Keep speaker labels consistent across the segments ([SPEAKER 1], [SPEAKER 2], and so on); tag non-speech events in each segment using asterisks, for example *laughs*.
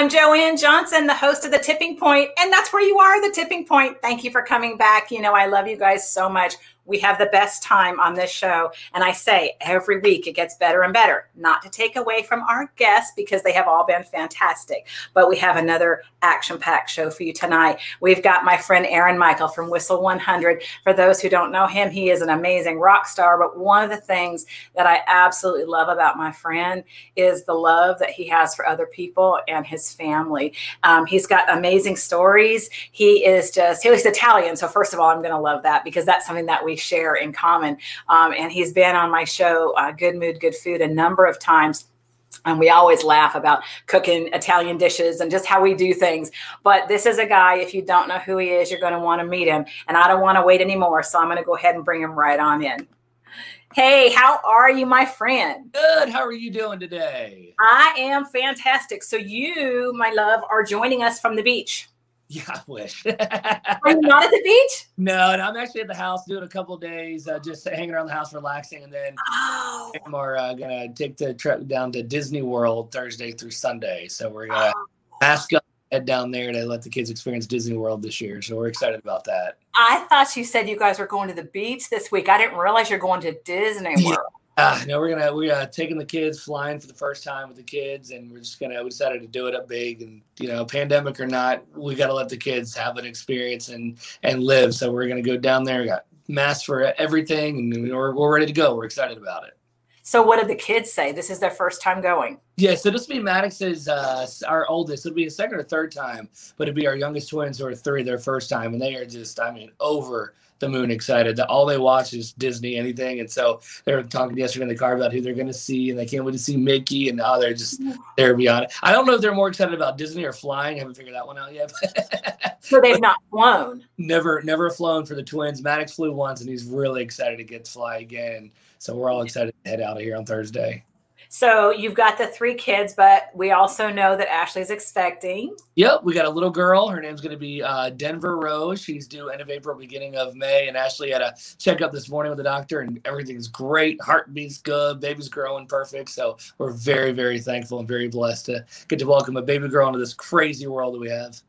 [SPEAKER 1] I'm JoAnn Johnson, the host of The Tipping Point, and that's where you are, The Tipping Point. Thank you for coming back. You know, I love you guys so much. We have the best time on this show. And I say every week it gets better and better, not to take away from our guests because they have all been fantastic. But we have another action packed show for you tonight. We've got my friend Aaron Michael from Whistle 100. For those who don't know him, he is an amazing rock star. But one of the things that I absolutely love about my friend is the love that he has for other people and his family. Um, he's got amazing stories. He is just, he's Italian. So, first of all, I'm going to love that because that's something that we share in common. Um, and he's been on my show, uh, Good Mood, Good Food, a number of times. And we always laugh about cooking Italian dishes and just how we do things. But this is a guy, if you don't know who he is, you're going to want to meet him. And I don't want to wait anymore. So I'm going to go ahead and bring him right on in. Hey, how are you, my friend?
[SPEAKER 2] Good. How are you doing today?
[SPEAKER 1] I am fantastic. So, you, my love, are joining us from the beach. *laughs*
[SPEAKER 2] Yeah, I wish.
[SPEAKER 1] Are you not at the beach?
[SPEAKER 2] No, no, I'm actually at the house doing a couple days, uh, just hanging around the house, relaxing, and then
[SPEAKER 1] Oh,
[SPEAKER 2] we're uh, gonna take the trip down to Disney World Thursday through Sunday. So we're gonna
[SPEAKER 1] Oh.
[SPEAKER 2] mask up, head down there to let the kids experience Disney World this year. So we're excited about that.
[SPEAKER 1] I thought you said you guys were going to the beach this week. I didn't realize you're going to Disney
[SPEAKER 2] Yeah. Uh, no, we're gonna we're uh, taking the kids flying for the first time with the kids, and we're just gonna we decided to do it up big, and you know, pandemic or not, we got to let the kids have an experience and and live. So we're gonna go down there, got masks for everything, and we're we're ready to go. We're excited about it.
[SPEAKER 1] So, what did the kids say? This is their first time going.
[SPEAKER 2] Yeah, so this will be Maddox's uh, our oldest. It'll be a second or third time, but it'll be our youngest twins who are three, their first time, and they are just, I mean, over the moon excited. That all they watch is Disney, anything, and so they were talking yesterday in the car about who they're going to see, and they can't wait to see Mickey, and oh, they're just they're beyond it. I don't know if they're more excited about Disney or flying. I haven't figured that one out yet. *laughs*
[SPEAKER 1] So, they've not flown.
[SPEAKER 2] never, never flown for the twins. Maddox flew once, and he's really excited to get to fly again. So we're all excited to head out of here on Thursday.
[SPEAKER 1] So, you've got the three kids, but we also know that Ashley's expecting.
[SPEAKER 2] Yep, we got a little girl. Her name's going to be uh, Denver Rose. She's due end of April, beginning of May. And Ashley had a checkup this morning with the doctor, and everything's great. Heartbeat's good. Baby's growing perfect. So we're very, very thankful and very blessed to get to welcome a baby girl into this crazy world that we have.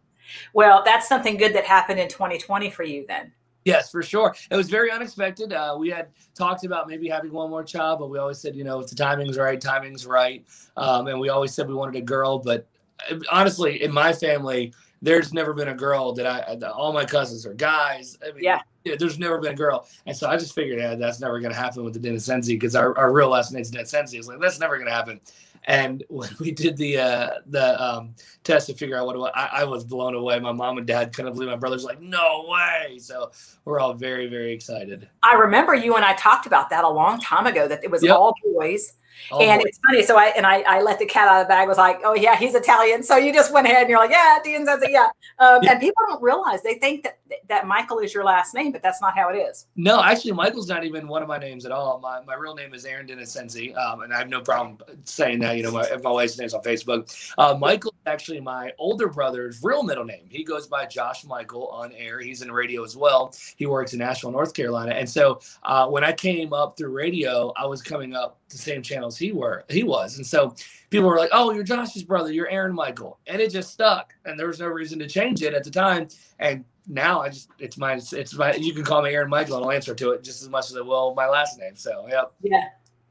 [SPEAKER 1] Well, that's something good that happened in 2020 for you then.
[SPEAKER 2] Yes, for sure. It was very unexpected. Uh, we had talked about maybe having one more child, but we always said, you know, if the timing's right, timing's right. Um, and we always said we wanted a girl. But uh, honestly, in my family, there's never been a girl that I, that all my cousins are guys. I mean,
[SPEAKER 1] Yeah.
[SPEAKER 2] there's never been a girl. And so I just figured, yeah, that's never going to happen with the Denisensi because our, our real last name's Denisensi. It's like, that's never going to happen. And *laughs* when we did the uh, the um, test to figure out what it was, I, I was blown away. My mom and dad couldn't believe. My brother's like, "No way!" So we're all very, very excited.
[SPEAKER 1] I remember you and I talked about that a long time ago that it was
[SPEAKER 2] Yep.
[SPEAKER 1] all boys.
[SPEAKER 2] Oh,
[SPEAKER 1] and
[SPEAKER 2] boy.
[SPEAKER 1] it's funny. So I and I, I let the cat out of the bag. Was like, oh yeah, he's Italian. So you just went ahead and you're like, yeah, Dean says it, yeah. Um,
[SPEAKER 2] Yeah.
[SPEAKER 1] And people don't realize they think that that Michael is your last name, but that's not how it is.
[SPEAKER 2] No, actually, Michael's not even one of my names at all. My, my real name is Aaron Denisensi, um, and I have no problem saying that. You know, my, my wife's name's on Facebook. Uh, Michael is actually my older brother's real middle name. He goes by Josh Michael on air. He's in radio as well. He works in Asheville, North Carolina. And so uh, when I came up through radio, I was coming up the same channels he were he was, and so people were like, "Oh, you're Josh's brother. You're Aaron Michael," and it just stuck. And there was no reason to change it at the time. And now I just it's my it's my you can call me Aaron Michael and I'll answer to it just as much as I will my last name. So yep.
[SPEAKER 1] Yeah.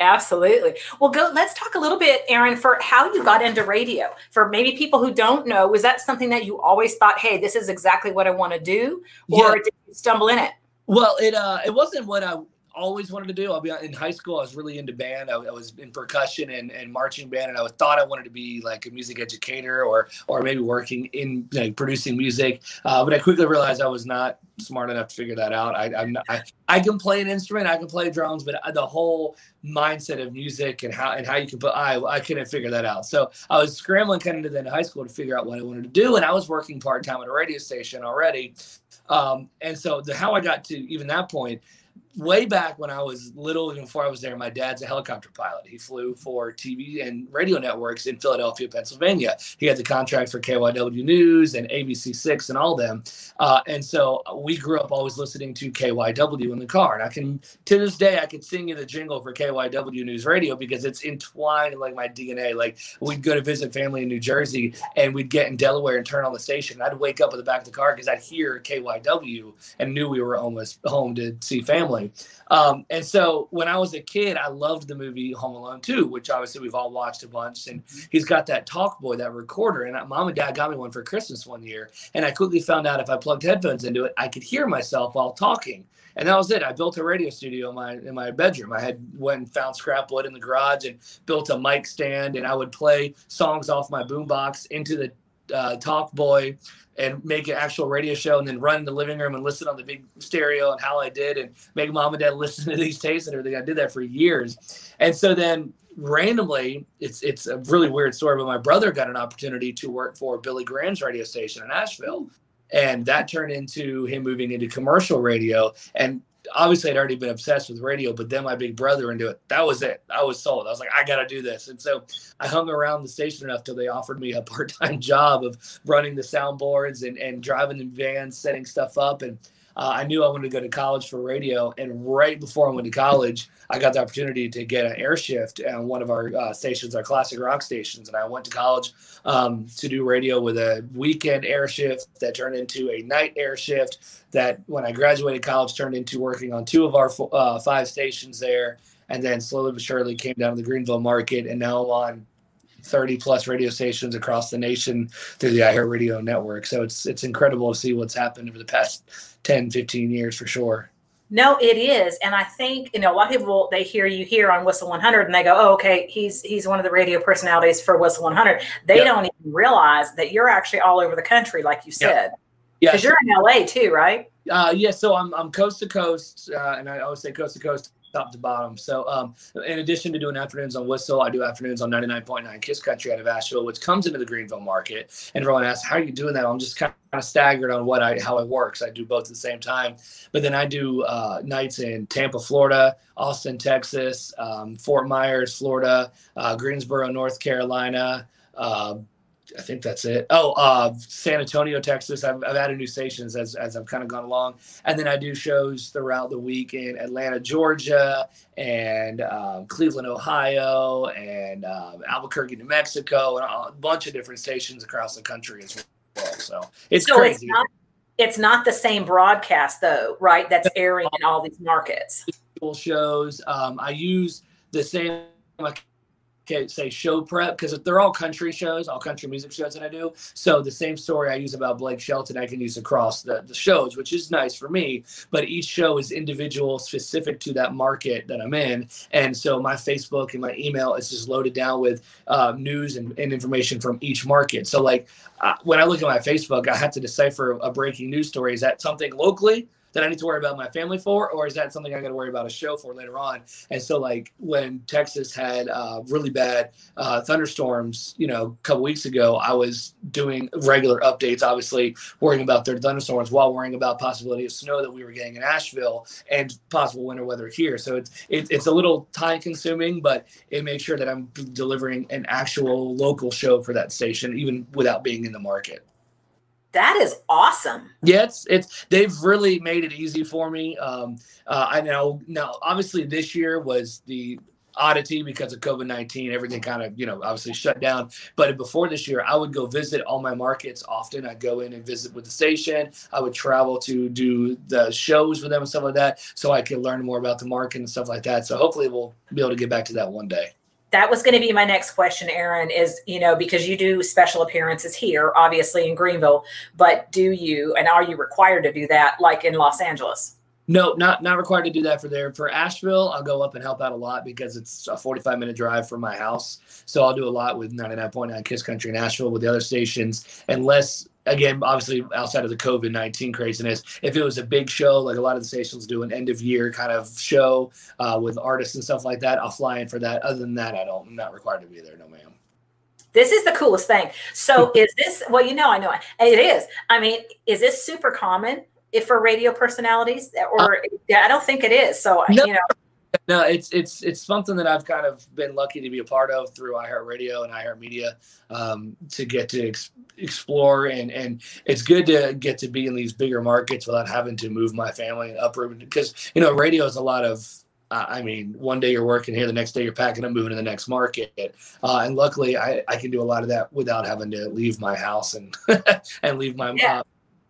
[SPEAKER 1] Absolutely. Well, go. Let's talk a little bit, Aaron, for how you got into radio. For maybe people who don't know, was that something that you always thought, "Hey, this is exactly what I want to do," or
[SPEAKER 2] Yeah.
[SPEAKER 1] did you stumble in it?
[SPEAKER 2] Well, it uh it wasn't what I always wanted to do. I'll be in high school. I was really into band. I, I was in percussion and, and marching band, and I thought I wanted to be like a music educator or or maybe working in like producing music. Uh, but I quickly realized I was not smart enough to figure that out. I, not, I I can play an instrument, I can play drums, but the whole mindset of music and how and how you can put I I couldn't figure that out. So I was scrambling kind of the high school to figure out what I wanted to do, and I was working part time at a radio station already. Um, and so the how I got to even that point way back when I was little, even before I was there, my dad's a helicopter pilot. He flew for TV and radio networks in Philadelphia, Pennsylvania. He had the contract for KYW News and ABC Six and all them. Uh, and so we grew up always listening to KYW in the car. And I can, to this day, I could sing you the jingle for KYW News Radio because it's entwined in like my DNA. Like we'd go to visit family in New Jersey and we'd get in Delaware and turn on the station. I'd wake up at the back of the car because I'd hear KYW and knew we were almost home to see family. Um, and so when I was a kid, I loved the movie Home Alone 2, which obviously we've all watched a bunch. And he's got that Talkboy, that recorder. And mom and dad got me one for Christmas one year. And I quickly found out if I plugged headphones into it, I could hear myself while talking. And that was it. I built a radio studio in my in my bedroom. I had went and found scrap wood in the garage and built a mic stand, and I would play songs off my boombox into the uh, Talkboy and make an actual radio show and then run in the living room and listen on the big stereo and how I did and make mom and dad *laughs* listen to these tapes and everything. I did that for years. And so then randomly, it's it's a really weird story, but my brother got an opportunity to work for Billy Graham's radio station in Asheville. And that turned into him moving into commercial radio. And obviously I'd already been obsessed with radio, but then my big brother into it. That was it. I was sold. I was like, I got to do this. And so I hung around the station enough till they offered me a *laughs* part-time job of running the soundboards and, and driving in vans, setting stuff up. And uh, I knew I wanted to go to college for radio. And right before I went to college, I got the opportunity to get an air shift on one of our uh, stations, our classic rock stations. And I went to college um, to do radio with a weekend air shift that turned into a night air shift. That when I graduated college turned into working on two of our uh, five stations there. And then slowly but surely came down to the Greenville market. And now I'm on 30 plus radio stations across the nation through the iHeartRadio network. So it's it's incredible to see what's happened over the past 10, 15 years for sure.
[SPEAKER 1] No, it is, and I think you know a lot of people they hear you here on Whistle 100 and they go, "Oh, okay, he's he's one of the radio personalities for Whistle 100." They yep. don't even realize that you're actually all over the country, like you said. Yeah, because you're in LA too, right?
[SPEAKER 2] Uh, yeah, so I'm I'm coast to coast, uh, and I always say coast to coast top to bottom. So, um, in addition to doing afternoons on Whistle, I do afternoons on 99.9 Kiss Country out of Asheville, which comes into the Greenville market. And everyone asks, "How are you doing that?" I'm just kind of staggered on what I how it works. I do both at the same time, but then I do uh, nights in Tampa, Florida, Austin, Texas, um, Fort Myers, Florida, uh, Greensboro, North Carolina. Uh, I think that's it. Oh, uh, San Antonio, Texas. I've, I've added new stations as, as I've kind of gone along. And then I do shows throughout the week in Atlanta, Georgia, and um, Cleveland, Ohio, and um, Albuquerque, New Mexico, and a bunch of different stations across the country as well. So it's so crazy.
[SPEAKER 1] It's not, it's not the same broadcast, though, right? That's airing in all these markets.
[SPEAKER 2] Shows. Um, I use the same say show prep because they're all country shows, all country music shows that I do. So the same story I use about Blake Shelton, I can use across the, the shows, which is nice for me. But each show is individual, specific to that market that I'm in. And so my Facebook and my email is just loaded down with uh, news and, and, information from each market. So like uh, when I look at my Facebook, I have to decipher a breaking news story. Is that something locally? That I need to worry about my family for, or is that something I got to worry about a show for later on? And so, like when Texas had uh, really bad uh, thunderstorms, you know, a couple weeks ago, I was doing regular updates, obviously worrying about their thunderstorms while worrying about possibility of snow that we were getting in Asheville and possible winter weather here. So it's it, it's a little time consuming, but it makes sure that I'm delivering an actual local show for that station, even without being in the market.
[SPEAKER 1] That is awesome.
[SPEAKER 2] Yeah, it's it's they've really made it easy for me. Um, uh, I know now. Obviously, this year was the oddity because of COVID nineteen. Everything kind of you know obviously shut down. But before this year, I would go visit all my markets often. I'd go in and visit with the station. I would travel to do the shows with them and stuff like that, so I could learn more about the market and stuff like that. So hopefully, we'll be able to get back to that one day
[SPEAKER 1] that was going to be my next question, Aaron, is, you know, because you do special appearances here, obviously in Greenville, but do you, and are you required to do that like in Los Angeles?
[SPEAKER 2] No, not not required to do that for there. For Asheville, I'll go up and help out a lot because it's a 45 minute drive from my house. So I'll do a lot with 99.9 Kiss Country in Asheville with the other stations, unless again, obviously outside of the COVID 19 craziness, if it was a big show, like a lot of the stations do an end of year kind of show uh, with artists and stuff like that, I'll fly in for that. Other than that, I don't, I'm not required to be there. No, ma'am.
[SPEAKER 1] This is the coolest thing. So *laughs* is this, well, you know, I know it is. I mean, is this super common if for radio personalities or uh, yeah, I don't think it is. So no, you know.
[SPEAKER 2] No, it's it's it's something that I've kind of been lucky to be a part of through iHeartRadio and iHeartMedia um, to get to ex- explore and and it's good to get to be in these bigger markets without having to move my family and uproot because you know radio is a lot of uh, I mean, one day you're working here, the next day you're packing up, moving to the next market. Uh, and luckily, I, I can do a lot of that without having to leave my house and *laughs* and leave my yeah.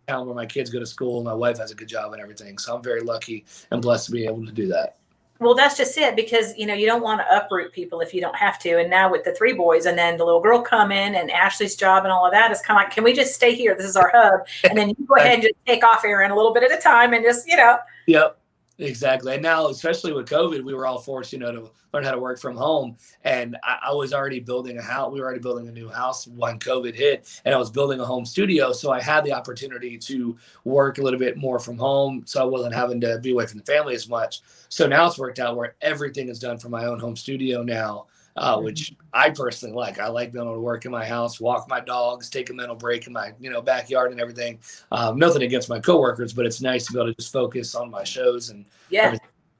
[SPEAKER 2] town where my kids go to school. My wife has a good job and everything, so I'm very lucky and blessed to be able to do that.
[SPEAKER 1] Well, that's just it because you know you don't want to uproot people if you don't have to. And now with the three boys and then the little girl come in and Ashley's job and all of that is kind of like, can we just stay here? This is our hub, and then you go ahead and just take off, Aaron, a little bit at a time, and just you know.
[SPEAKER 2] Yep. Exactly. And now, especially with COVID, we were all forced, you know, to learn how to work from home. And I, I, was already building a house. We were already building a new house when COVID hit, and I was building a home studio. So I had the opportunity to work a little bit more from home. So I wasn't having to be away from the family as much. So now it's worked out where everything is done from my own home studio now uh, which I personally like. I like being able to work in my house, walk my dogs, take a mental break in my you know backyard and everything. Um, nothing against my coworkers, but it's nice to be able to just focus on my shows and
[SPEAKER 1] yeah.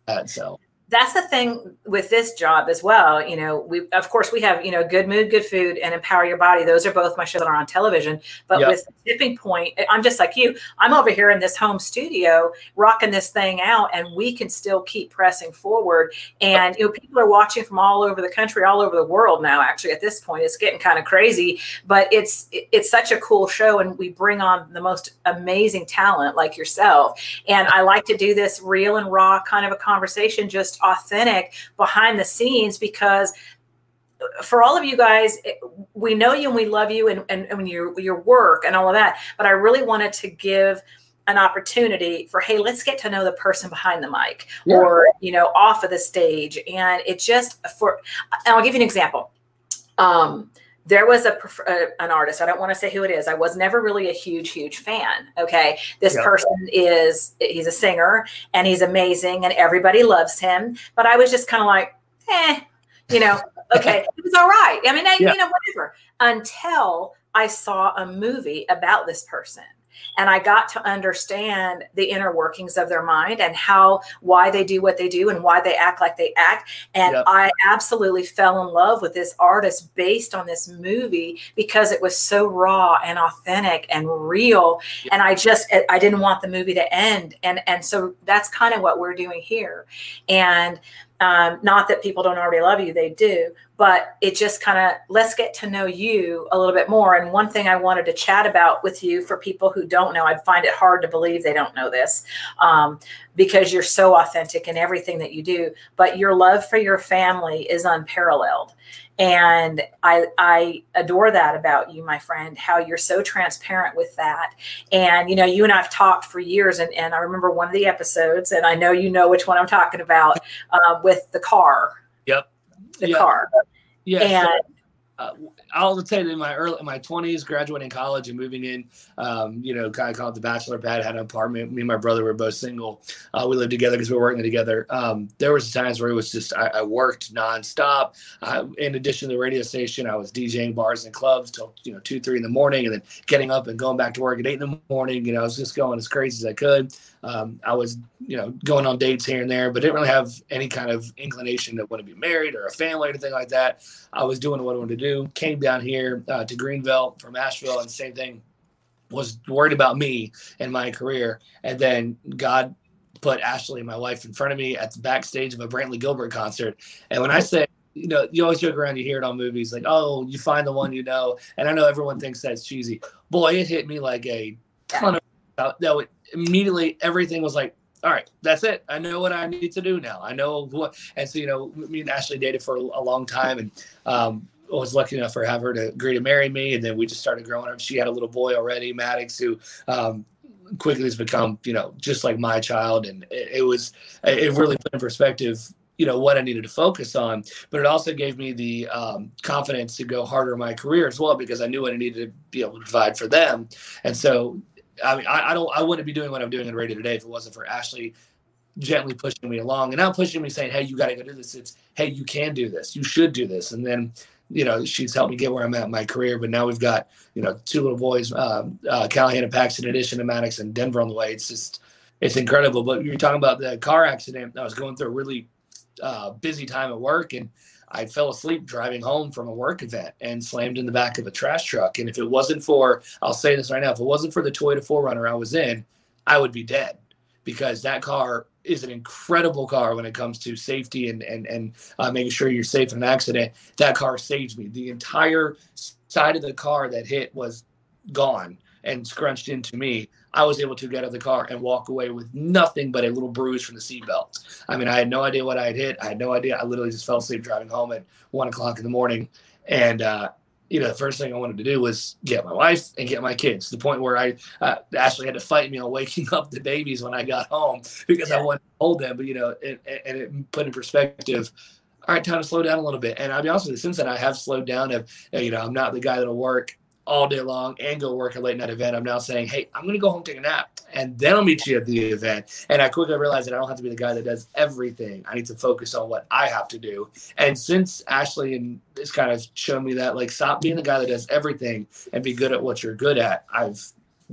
[SPEAKER 2] Like so
[SPEAKER 1] that's the thing with this job as well. You know, we of course we have you know good mood, good food, and empower your body. Those are both my shows that are on television. But yep. with tipping point, I'm just like you. I'm over here in this home studio, rocking this thing out, and we can still keep pressing forward. And you know, people are watching from all over the country, all over the world now. Actually, at this point, it's getting kind of crazy, but it's it's such a cool show, and we bring on the most amazing talent like yourself. And I like to do this real and raw kind of a conversation, just authentic behind the scenes because for all of you guys, we know you and we love you and, and, and your, your work and all of that. But I really wanted to give an opportunity for, hey, let's get to know the person behind the mic yeah. or, you know, off of the stage. And it just for, and I'll give you an example. Um, there was a, a, an artist i don't want to say who it is i was never really a huge huge fan okay? This yep. person is he's a singer and he's amazing and everybody loves him but i was just kind of like eh you know? *laughs* Okay it was all right i mean I, you know whatever until i saw a movie about this person and I got to understand the inner workings of their mind and how why they do what they do and why they act like they act. And yep. I absolutely fell in love with this artist based on this movie because it was so raw and authentic and real. Yep. And I just I didn't want the movie to end. And and so that's kind of what we're doing here. And um, not that people don't already love you, they do, but it just kind of let's get to know you a little bit more. And one thing I wanted to chat about with you for people who don't know, I'd find it hard to believe they don't know this um, because you're so authentic in everything that you do, but your love for your family is unparalleled. And I, I adore that about you my friend how you're so transparent with that. And you know you and i've talked for years and, and i remember one of the episodes and i know you know which one i'm talking about uh, with the car.
[SPEAKER 2] Yep
[SPEAKER 1] the yep. car
[SPEAKER 2] yeah and uh, I'll say in my early in my twenties, graduating college and moving in, um, you know, kind of called the bachelor pad, had an apartment. Me and my brother were both single. Uh, we lived together because we were working together. Um, there was times where it was just I, I worked nonstop. Uh, in addition to the radio station, I was DJing bars and clubs till you know two, three in the morning, and then getting up and going back to work at eight in the morning. You know, I was just going as crazy as I could. Um, I was, you know, going on dates here and there, but didn't really have any kind of inclination to want to be married or a family or anything like that. I was doing what I wanted to do. Came down here uh, to Greenville from Asheville, and same thing. Was worried about me and my career, and then God put Ashley, my wife, in front of me at the backstage of a Brantley Gilbert concert. And when I say you know, you always joke around, you hear it on movies, like, oh, you find the one you know. And I know everyone thinks that's cheesy. Boy, it hit me like a ton of that would immediately everything was like all right, that's it. I know what I need to do now. I know what, and so you know, me and Ashley dated for a long time, and um, was lucky enough for have her to agree to marry me, and then we just started growing up. She had a little boy already, Maddox, who um, quickly has become, you know, just like my child, and it, it was it really put in perspective you know what I needed to focus on, but it also gave me the um, confidence to go harder in my career as well because I knew what I needed to be able to provide for them. And so I mean, I, I, don't, I wouldn't be doing what I'm doing in radio today if it wasn't for Ashley gently pushing me along and not pushing me saying, "Hey, you got to go do this." It's, "Hey, you can do this. You should do this." And then you know, she's helped me get where I'm at in my career. But now we've got, you know, two little boys, um, uh, Callahan and Paxton, addition to Maddox and Denver on the way. It's just, it's incredible. But you're talking about the car accident. I was going through a really uh, busy time at work and I fell asleep driving home from a work event and slammed in the back of a trash truck. And if it wasn't for, I'll say this right now, if it wasn't for the Toyota 4Runner I was in, I would be dead because that car is an incredible car when it comes to safety and and and uh, making sure you're safe in an accident. That car saved me. The entire side of the car that hit was gone and scrunched into me. I was able to get out of the car and walk away with nothing but a little bruise from the seatbelt. I mean, I had no idea what I had hit. I had no idea. I literally just fell asleep driving home at one o'clock in the morning, and uh, you know, the first thing I wanted to do was get my wife and get my kids to the point where I uh, Ashley had to fight me on waking *laughs* up the babies when I got home because yeah. I wanted to hold them. But, you know, it, and it put in perspective, all right, time to slow down a little bit. And I'll be honest with you, since then I have slowed down. Of, you know, I'm not the guy that'll work all day long and go work a late night event. I'm now saying, hey, I'm going to go home take a nap and then I'll meet you at the event. And I quickly realized that I don't have to be the guy that does everything. I need to focus on what I have to do. And since Ashley and this kind of shown me that, like, stop being the guy that does everything and be good at what you're good at, I've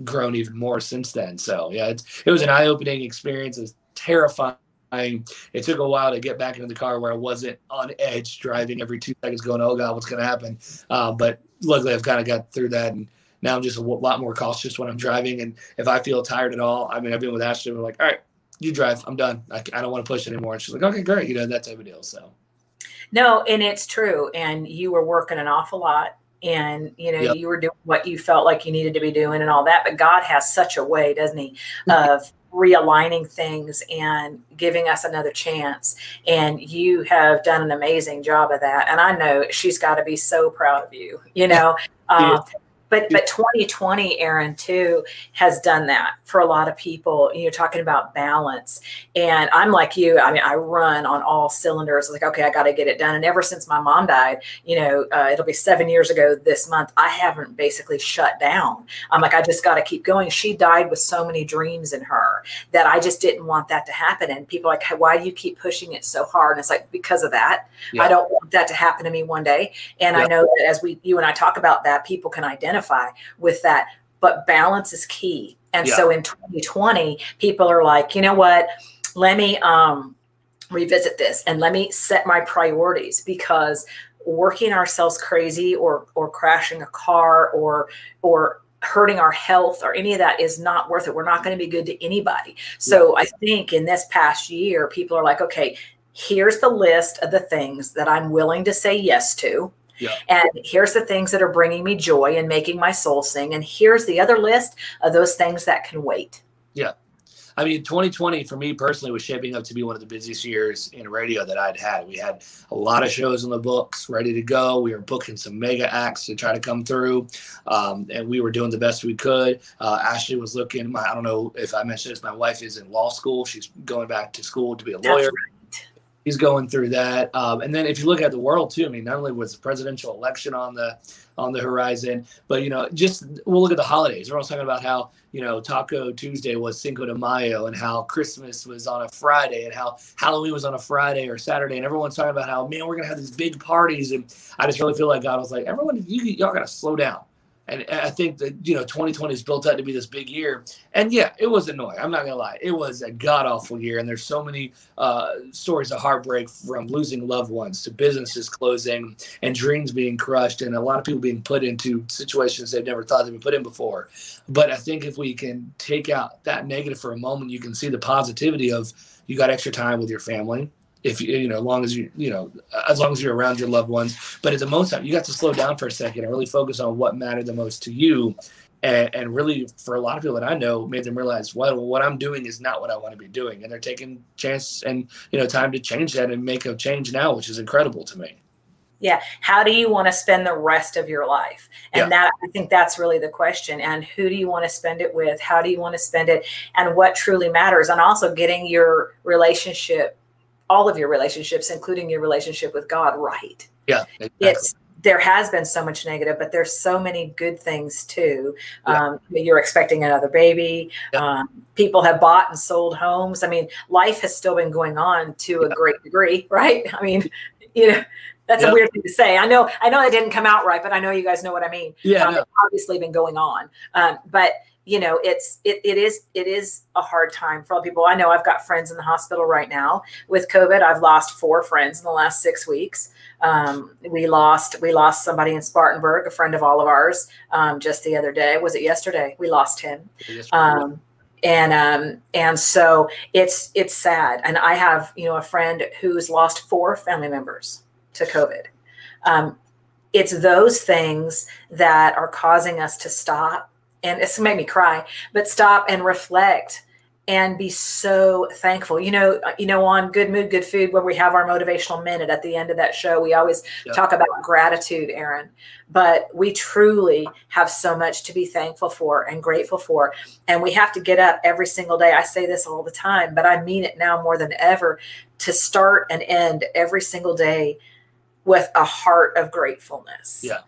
[SPEAKER 2] grown even more since then. So yeah, it was an eye opening experience. It was terrifying. I, it took a while to get back into the car where I wasn't on edge driving every two seconds going, oh God, what's going to happen? Uh, but luckily I've kind of got through that and now I'm just a lot more cautious when I'm driving. And if I feel tired at all, I mean, I've been with Ashley, we're like, all right, you drive, I'm done. I, I don't want to push anymore. And she's like, okay, great. You know, that type of deal. So.
[SPEAKER 1] No, and it's true. And you were working an awful lot and you know yep. you were doing what you felt like you needed to be doing and all that but god has such a way doesn't he of realigning things and giving us another chance. And you have done an amazing job of that. And i know she's got to be so proud of you you know um, but but 2020 aaron too has done that for a lot of people. You're talking about balance. And i'm like you i mean i run on all cylinders. Like okay i got to get it done. And ever since my mom died you know uh, it'll be seven years ago this month i haven't basically shut down. I'm like i just got to keep going. She died with so many dreams in her that i just didn't want that to happen. And people like why do you keep pushing it so hard? And it's like because of that. Yeah. i don't want that to happen to me one day. And yeah. i know that as we you and i talk about that people can identify identify with that. But balance is key. And yeah. so in 2020, people are like, you know what? Let me um, revisit this and let me set my priorities because working ourselves crazy or or crashing a car or or hurting our health or any of that is not worth it. We're not going to be good to anybody. So I think in this past year, people are like, okay, here's the list of the things that I'm willing to say yes to. Yeah. And here's the things that are bringing me joy and making my soul sing. And here's the other list of those things that can wait.
[SPEAKER 2] Yeah. I mean, 2020 for me personally was shaping up to be one of the busiest years in radio that I'd had. We had a lot of shows in the books ready to go. We were booking some mega acts to try to come through, um, and we were doing the best we could. Uh, Ashley was looking. My, I don't know if I mentioned this. My wife is in law school. She's going back to school to be a lawyer. Right he's going through that. Um, and then if you look at the world too, I mean, not only was the presidential election on the on the horizon, but you know, just we'll look at the holidays. We're also talking about how you know Taco Tuesday was Cinco de Mayo, and how Christmas was on a Friday, and how Halloween was on a Friday or Saturday, and everyone's talking about how man, we're gonna have these big parties, and I just really feel like God was like, everyone, you y'all gotta slow down and I think that, you know, 2020 is built out to be this big year. And yeah, it was annoying. I'm not to lie. It was a god awful year. And there's so many uh, stories of heartbreak from losing loved ones to businesses closing and dreams being crushed and a lot of people being put into situations they've never thought they'd be put in before. But I think if we can take out that negative for a moment, you can see the positivity of you got extra time with your family if you you know as long as you you know as long as you're around your loved ones. But at the most time you got to slow down for a second and really focus on what mattered the most to you. And, and really for a lot of people that i know made them realize well what i'm doing is not what i want to be doing. And they're taking chance and you know time to change that and make a change now which is incredible to me.
[SPEAKER 1] Yeah. How do you want to spend the rest of your life? And yeah. that i think that's really the question. And who do you want to spend it with? How do you want to spend it? And what truly matters? And also getting your relationship all of your relationships, including your relationship with God, right.
[SPEAKER 2] Yeah.
[SPEAKER 1] Exactly. It's there has been so much negative, but there's so many good things too. Yeah. Um, you're expecting another baby. Yeah. Um, people have bought and sold homes. I mean, life has still been going on to a great degree, *laughs* right? I mean, you know, That's a weird thing to say. I know, I know it didn't come out right, but I know you guys know what I mean.
[SPEAKER 2] Yeah,
[SPEAKER 1] um,
[SPEAKER 2] no.
[SPEAKER 1] it's obviously been going on. Um, but you know, it's it, it is it is a hard time for all people. I know I've got friends in the hospital right now with COVID. I've lost four friends in the last six weeks. Um, we lost we lost somebody in Spartanburg, a friend of all of ours, um, just the other day. Was it yesterday? We lost him um, and um, and so it's it's sad and i have you know a friend who's lost four family members to covid um, it's those things that are causing us to stop and it's made me cry but stop and reflect and be so thankful you know uh, you know on good mood good food when we have our motivational minute at the end of that show we always
[SPEAKER 2] Yeah.
[SPEAKER 1] talk about gratitude aaron but we truly have so much to be thankful for and grateful for and we have to get up every single day i say this all the time but i mean it now more than ever to start and end every single day with a heart of gratefulness
[SPEAKER 2] Yeah.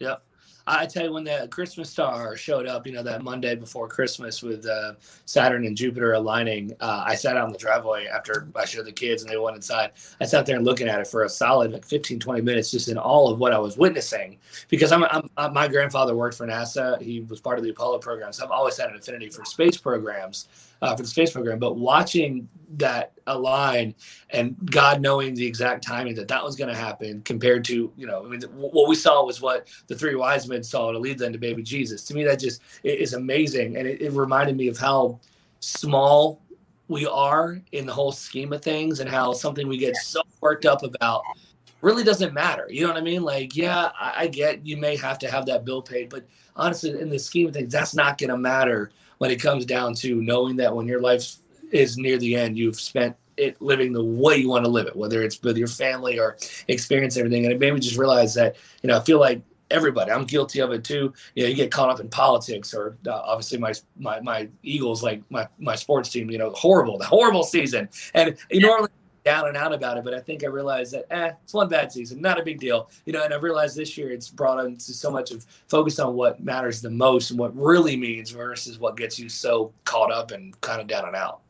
[SPEAKER 2] Yeah. I tell you, when the Christmas star showed up, you know, that Monday before Christmas with uh, Saturn and Jupiter aligning, uh, I sat out in the driveway after I showed the kids and they went inside. I sat there and looking at it for a solid like 15, 20 minutes, just in all of what I was witnessing. Because I'm, I'm, i my grandfather worked for NASA. He was part of the Apollo program. So I've always had an affinity for space programs, uh, for the space program. But watching that align and God knowing the exact timing that that was going to happen compared to, you know, I mean, what we saw was what the three wise men saw to lead them to baby Jesus. To me, that just is amazing. And it, it reminded me of how small we are in the whole scheme of things and how something we get so worked up about really doesn't matter. You know what I mean? Like, yeah, I, I get you may have to have that bill paid, but honestly, in the scheme of things, that's not going to matter when it comes down to knowing that when your life is near the end, you've spent it living the way you want to live it, whether it's with your family or experience everything. And it made me just realize that, you know, I feel like everybody, I'm guilty of it too. You know, you get caught up in politics or uh, obviously my, my, my Eagles, like my, my sports team, you know, horrible, the horrible season. And you normally down and out about it, but I think I realized that, eh, it's one bad season, not a big deal. You know, and I realized this year it's brought into so much of focus on what matters the most and what really means versus what gets you so caught up and kind of down and out.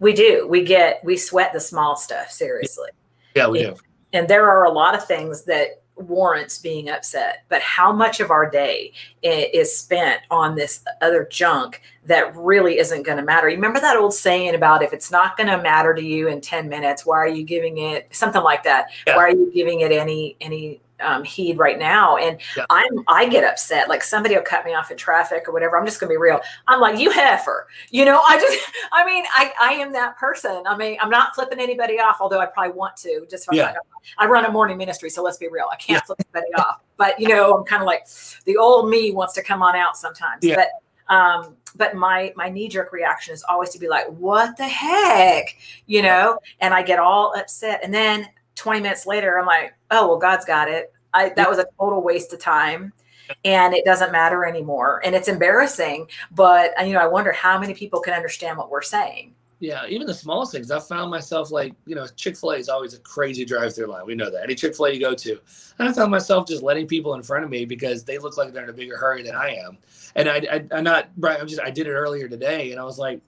[SPEAKER 1] we do we get we sweat the small stuff seriously
[SPEAKER 2] Yeah, we
[SPEAKER 1] Yeah.
[SPEAKER 2] do.
[SPEAKER 1] and there are a lot of things that warrants being upset but how much of our day is spent on this other junk that really isn't going to matter you remember that old saying about if it's not going to matter to you in 10 minutes why are you giving it something like that
[SPEAKER 2] Yeah.
[SPEAKER 1] why are you giving it any any um, heed right now and
[SPEAKER 2] Yeah.
[SPEAKER 1] i'm i get upset like somebody will cut me off in traffic or whatever i'm just going to be real i'm like you heifer you know i just *laughs* i mean i i am that person i mean i'm not flipping anybody off although i probably want to just
[SPEAKER 2] Yeah.
[SPEAKER 1] like I run a morning ministry, so let's be real. I can't flip anybody off. But you know, I'm kind of like the old me wants to come on out sometimes.
[SPEAKER 2] Yeah.
[SPEAKER 1] But um, but my my knee jerk reaction is always to be like, what the heck? You know, and I get all upset. And then 20 minutes later, I'm like, oh well, God's got it. I that was a total waste of time. And it doesn't matter anymore. And it's embarrassing. But you know, I wonder how many people can understand what we're saying.
[SPEAKER 2] Yeah, even the smallest things. I found myself like, you know, Chick fil A is always a crazy drive through line. We know that. Any Chick fil A you go to. And I found myself just letting people in front of me because they look like they're in a bigger hurry than I am. And I, I, I'm not, right. I'm just, I did it earlier today and I was like,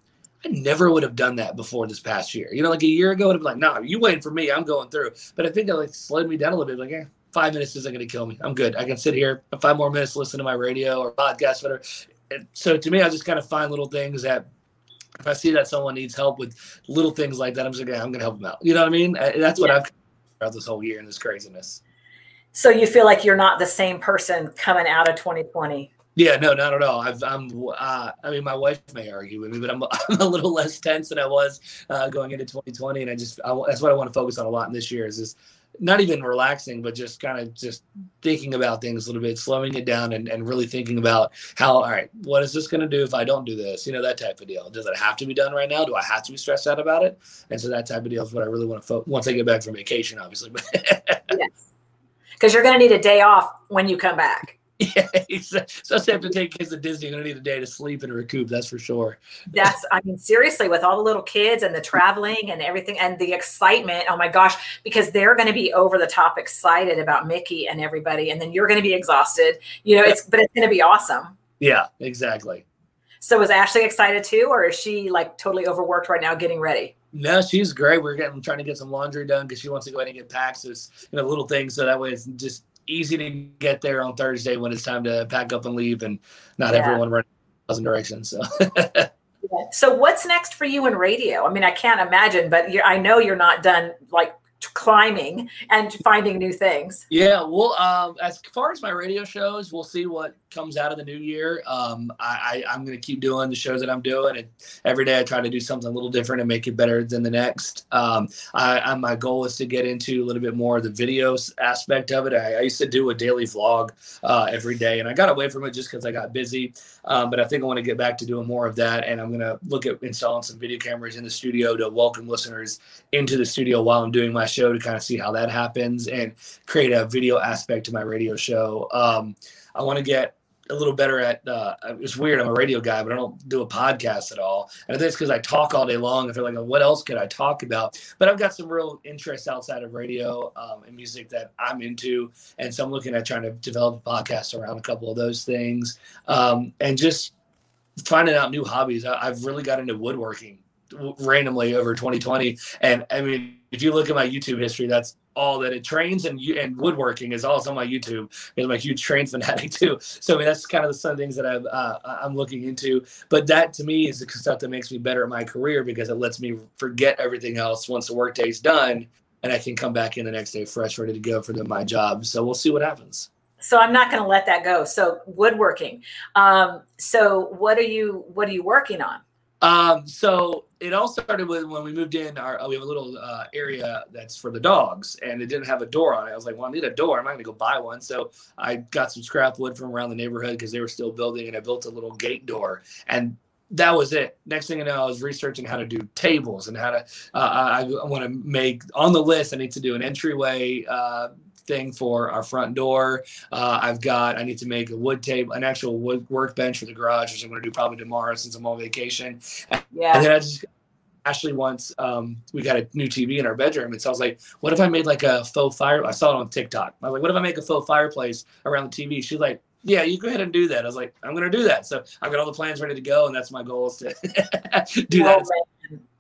[SPEAKER 2] I never would have done that before this past year. You know, like a year ago, I'd have been like, nah, you waiting for me. I'm going through. But I think it like slowed me down a little bit. Like, eh, five minutes isn't going to kill me. I'm good. I can sit here five more minutes, listen to my radio or podcast, whatever. And so to me, I just kind of find little things that if I see that someone needs help with little things like that, I'm just like, I'm going to help them out. You know what I mean? That's what
[SPEAKER 1] Yeah.
[SPEAKER 2] I've throughout this whole year in this craziness.
[SPEAKER 1] So you feel like you're not the same person coming out of 2020.
[SPEAKER 2] Yeah, no, not at all. I've, I'm, uh, I mean, my wife may argue with me, but I'm, *laughs* I'm a little less tense than I was uh, going into 2020, and I just, I, that's what I want to focus on a lot in this year is just not even relaxing, but just kind of just thinking about things a little bit, slowing it down, and, and really thinking about how, all right, what is this going to do if I don't do this? You know, that type of deal. Does it have to be done right now? Do I have to be stressed out about it? And so that type of deal is what I really want to focus once I get back from vacation, obviously. *laughs*
[SPEAKER 1] Yes. Because you're going to need a day off when you come back. *laughs*
[SPEAKER 2] yeah, have to take kids to Disney. You're gonna need a day to sleep and recoup. That's for sure.
[SPEAKER 1] That's, I mean, seriously, with all the little kids and the traveling and everything and the excitement. Oh my gosh, because they're going to be over the top excited about Mickey and everybody. And then you're going to be exhausted. You know, it's, but it's going to be awesome.
[SPEAKER 2] Yeah, exactly.
[SPEAKER 1] So is Ashley excited too, or is she like totally overworked right now getting ready?
[SPEAKER 2] No, she's great. We're getting trying to get some laundry done because she wants to go ahead and get packs. It's you know little things so that way it's just easy to get there on Thursday when it's time to pack up and leave, and not yeah. everyone running a thousand directions. So. *laughs*
[SPEAKER 1] So what's next for you in radio? I mean, I can't imagine, but I know you're not done like climbing and finding new things.
[SPEAKER 2] Yeah, well, um, as far as my radio shows, we'll see what comes out of the new year. Um, I, I am going to keep doing the shows that I'm doing, and every day I try to do something a little different and make it better than the next. Um, I, I my goal is to get into a little bit more of the video aspect of it. I, I used to do a daily vlog uh, every day, and I got away from it just because I got busy. Um, but I think I want to get back to doing more of that, and I'm going to look at installing some video cameras in the studio to welcome listeners into the studio while I'm doing my show to kind of see how that happens and create a video aspect to my radio show. Um, I want to get a little better at uh, it's weird i'm a radio guy but i don't do a podcast at all. And i think it's because i talk all day long. I feel like what else could i talk about? But i've got some real interests outside of radio um, and music that i'm into. And so i'm looking at trying to develop a podcast around a couple of those things. Um, and just finding out new hobbies. I, i've really got into woodworking randomly over 2020 and i mean if you look at my youtube history that's all that it trains and and woodworking is also on my YouTube because I'm a huge train fanatic too. So I mean that's kind of the some things that I'm uh, I'm looking into. But that to me is the stuff that makes me better at my career because it lets me forget everything else once the workday's done, and I can come back in the next day fresh, ready to go for the, my job. So we'll see what happens.
[SPEAKER 1] So I'm not going to let that go. So woodworking. Um, so what are you what are you working on?
[SPEAKER 2] Um, so it all started with when we moved in. Our we have a little uh, area that's for the dogs, and it didn't have a door on it. I was like, "Well, I need a door. I'm not going to go buy one." So I got some scrap wood from around the neighborhood because they were still building, and I built a little gate door. And that was it. Next thing you know, I was researching how to do tables and how to. Uh, I, I want to make on the list. I need to do an entryway uh, thing for our front door. Uh, I've got, I need to make a wood table, an actual wood workbench for the garage, which I'm going to do probably tomorrow since I'm on vacation. Yeah. And then I just, Ashley wants, um, we got a new TV in our bedroom. And so I was like, what if I made like a faux fire? I saw it on TikTok. I was like, what if I make a faux fireplace around the TV? She's like, yeah, you go ahead and do that. I was like, I'm going to do that. So I've got all the plans ready to go. And that's my goal is to *laughs* do that.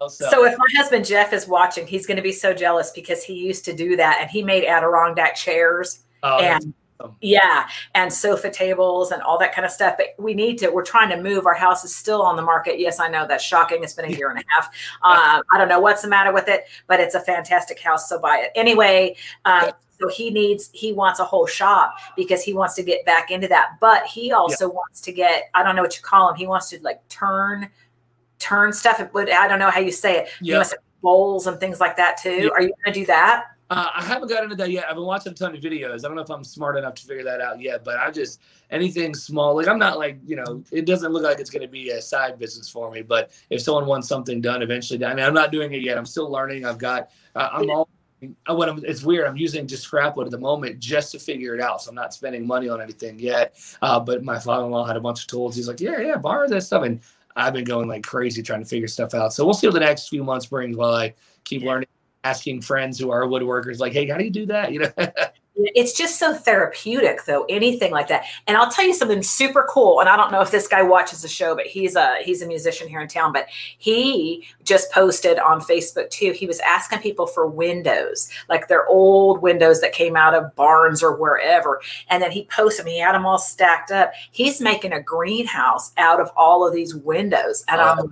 [SPEAKER 1] So. so. if my husband Jeff is watching, he's going to be so jealous because he used to do that and he made Adirondack chairs. Oh, and yeah, and sofa tables and all that kind of stuff. But we need to. We're trying to move. Our house is still on the market. Yes, I know that's shocking. It's been a year and a half. *laughs* Uh, I don't know what's the matter with it, but it's a fantastic house. So buy it anyway. Um, so he needs. He wants a whole shop because he wants to get back into that. But he also yeah. wants to get. I don't know what you call him. He wants to like turn turn stuff. I don't know how you say it. Yeah. You must have bowls and things like that too. Yeah. Are you going to do that?
[SPEAKER 2] Uh, I haven't gotten into that yet. I've been watching a ton of videos. I don't know if I'm smart enough to figure that out yet, but I just anything small. Like I'm not like you know, it doesn't look like it's going to be a side business for me. But if someone wants something done eventually, I mean, I'm not doing it yet. I'm still learning. I've got. Uh, I'm all. What I'm, it's weird. I'm using just scrap wood at the moment just to figure it out. So I'm not spending money on anything yet. Uh, but my father-in-law had a bunch of tools. He's like, yeah, yeah, borrow that stuff. And I've been going like crazy trying to figure stuff out. So we'll see what the next few months brings while I keep learning, asking friends who are woodworkers, like, hey, how do you do that? You know. *laughs*
[SPEAKER 1] it's just so therapeutic though anything like that. And i'll tell you something super cool and i don't know if this guy watches the show but he's a he's a musician here in town but he just posted on facebook too. He was asking people for windows like their old windows that came out of barns or wherever. And then he posted them. He had them all stacked up. He's making a greenhouse out of all of these windows. And i'm like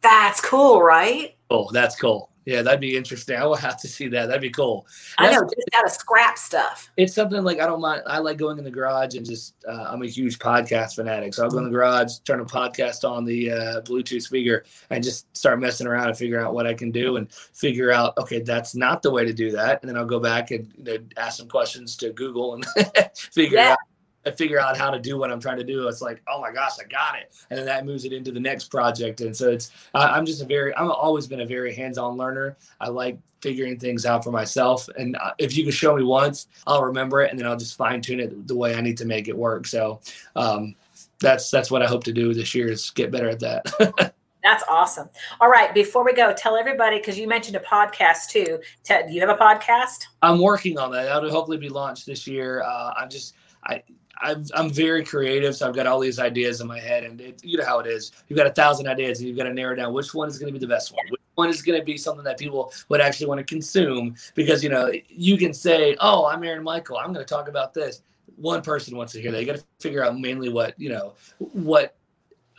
[SPEAKER 1] that's cool right?
[SPEAKER 2] Oh that's cool yeah, that'd be interesting. I will have to see that. That'd be cool.
[SPEAKER 1] I know, just out of scrap stuff.
[SPEAKER 2] It's something like I don't mind. I like going in the garage and just. Uh, I'm a huge podcast fanatic, so I'll go in the garage, turn a podcast on the uh, Bluetooth speaker, and just start messing around and figure out what I can do and figure out. Okay, that's not the way to do that, and then I'll go back and you know, ask some questions to Google and *laughs* figure yeah. out I figure out how to do what I'm trying to do. It's like, oh my gosh, I got it, and then that moves it into the next project. And so it's, I'm just a very, I've always been a very hands-on learner. I like figuring things out for myself, and uh, if you can show me once, I'll remember it, and then I'll just fine tune it the way I need to make it work. So um, that's that's what I hope to do this year is get better at that. *laughs*
[SPEAKER 1] That's awesome. All right, before we go, tell everybody because you mentioned a podcast too. Ted, do you have a podcast?
[SPEAKER 2] I'm working on that. That'll hopefully be launched this year. Uh, I'm just I i am very creative, so I've got all these ideas in my head, and it, you know how it is. You've got a thousand ideas, and you've got to narrow down which one is going to be the best one. Which one is going to be something that people would actually want to consume because you know you can say, "Oh, I'm Aaron Michael. I'm going to talk about this." One person wants to hear that. You got to figure out mainly what you know what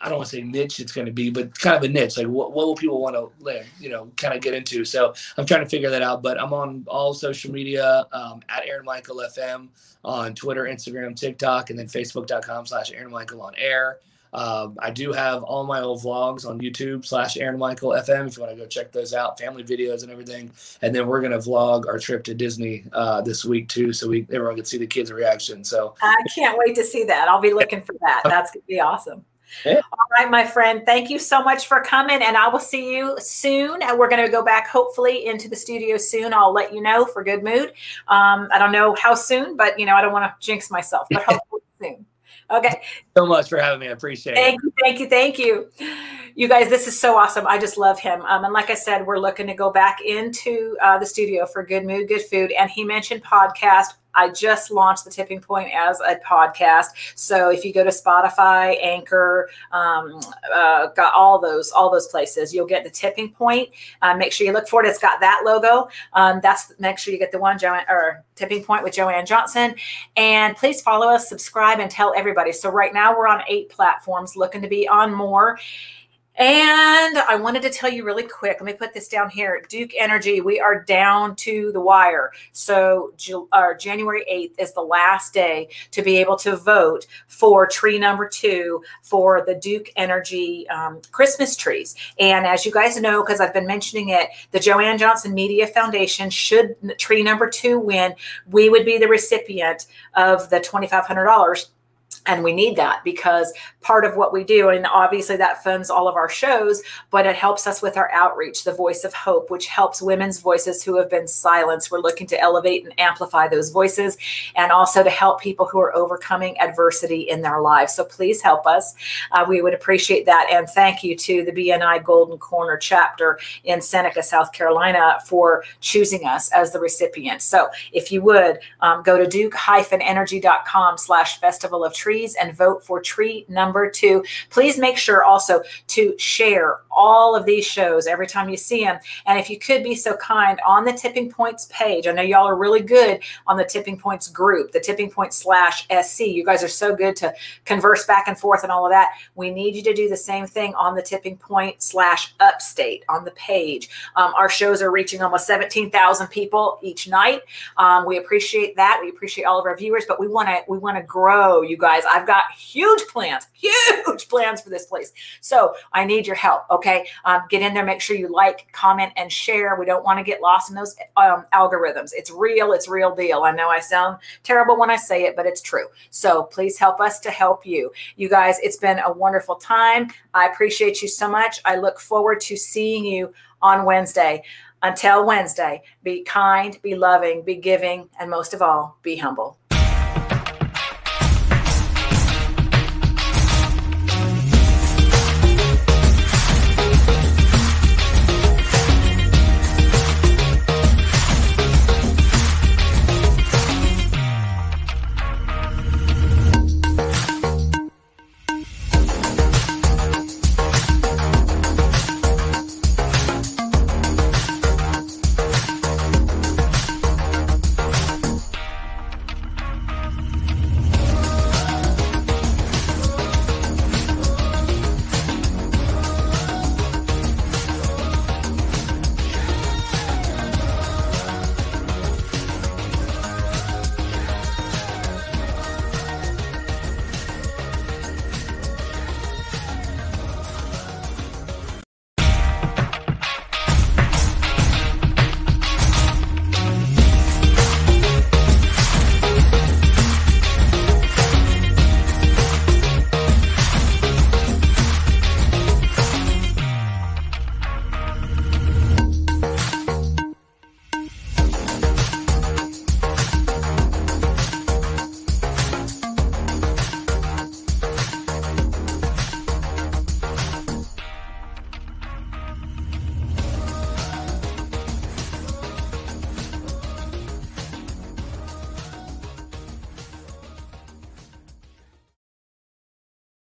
[SPEAKER 2] I don't want to say niche it's going to be, but kind of a niche. Like what, what will people want to live, you know, kind of get into? So I'm trying to figure that out. But I'm on all social media um, at Aaron Michael FM on Twitter, Instagram, TikTok, and then Facebook.com slash Aaron Michael on air. Um, I do have all my old vlogs on YouTube slash Aaron Michael FM if you want to go check those out, family videos and everything. And then we're gonna vlog our trip to Disney uh, this week too, so we everyone can see the kids' reaction. So
[SPEAKER 1] I can't wait to see that. I'll be looking for that. *laughs* That's gonna be awesome. Yeah. All right, my friend. Thank you so much for coming, and I will see you soon. And we're going to go back, hopefully, into the studio soon. I'll let you know for good mood. Um, I don't know how soon, but you know, I don't want to jinx myself, but hopefully *laughs* soon. Okay.
[SPEAKER 2] So much for having me. I appreciate
[SPEAKER 1] thank it. Thank you. Thank you. Thank you. You guys, this is so awesome. I just love him. Um, and like I said, we're looking to go back into uh, the studio for Good Mood, Good Food. And he mentioned podcast. I just launched the Tipping Point as a podcast. So if you go to Spotify, Anchor, um, uh, got all those all those places, you'll get the Tipping Point. Uh, make sure you look for it. It's got that logo. Um, that's make sure you get the one JoAnn or Tipping Point with JoAnn Johnson. And please follow us, subscribe, and tell everybody. So right now we're on eight platforms, looking to be on more. And I wanted to tell you really quick. Let me put this down here. Duke Energy, we are down to the wire. So uh, January 8th is the last day to be able to vote for tree number two for the Duke Energy um, Christmas trees. And as you guys know, because I've been mentioning it, the JoAnn Johnson Media Foundation, should tree number two win, we would be the recipient of the $2,500 and we need that because part of what we do and obviously that funds all of our shows but it helps us with our outreach the voice of hope which helps women's voices who have been silenced. We're looking to elevate and amplify those voices and also to help people who are overcoming adversity in their lives. So please help us. Uh, we would appreciate that. And thank you to the bni golden corner chapter in seneca south carolina for choosing us as the recipient. So if you would um, go to duke-energy.com slash festival of trees and vote for tree number two. Please make sure also to share all of these shows every time you see them. And if you could be so kind on the Tipping Points page, I know y'all are really good on the Tipping Points group, the Tipping Point slash SC. You guys are so good to converse back and forth and all of that. We need you to do the same thing on the Tipping Point slash Upstate on the page. Um, our shows are reaching almost 17,000 people each night. Um, we appreciate that. We appreciate all of our viewers, but we want to we want to grow, you guys. I've got huge plans, huge *laughs* plans for this place. So I need your help. Okay. Um, get in there, make sure you like, comment, and share. We don't want to get lost in those um, algorithms. It's real, it's real deal. I know I sound terrible when I say it, but it's true. So please help us to help you. You guys, it's been a wonderful time. I appreciate you so much. I look forward to seeing you on Wednesday. Until Wednesday, be kind, be loving, be giving, and most of all, be humble.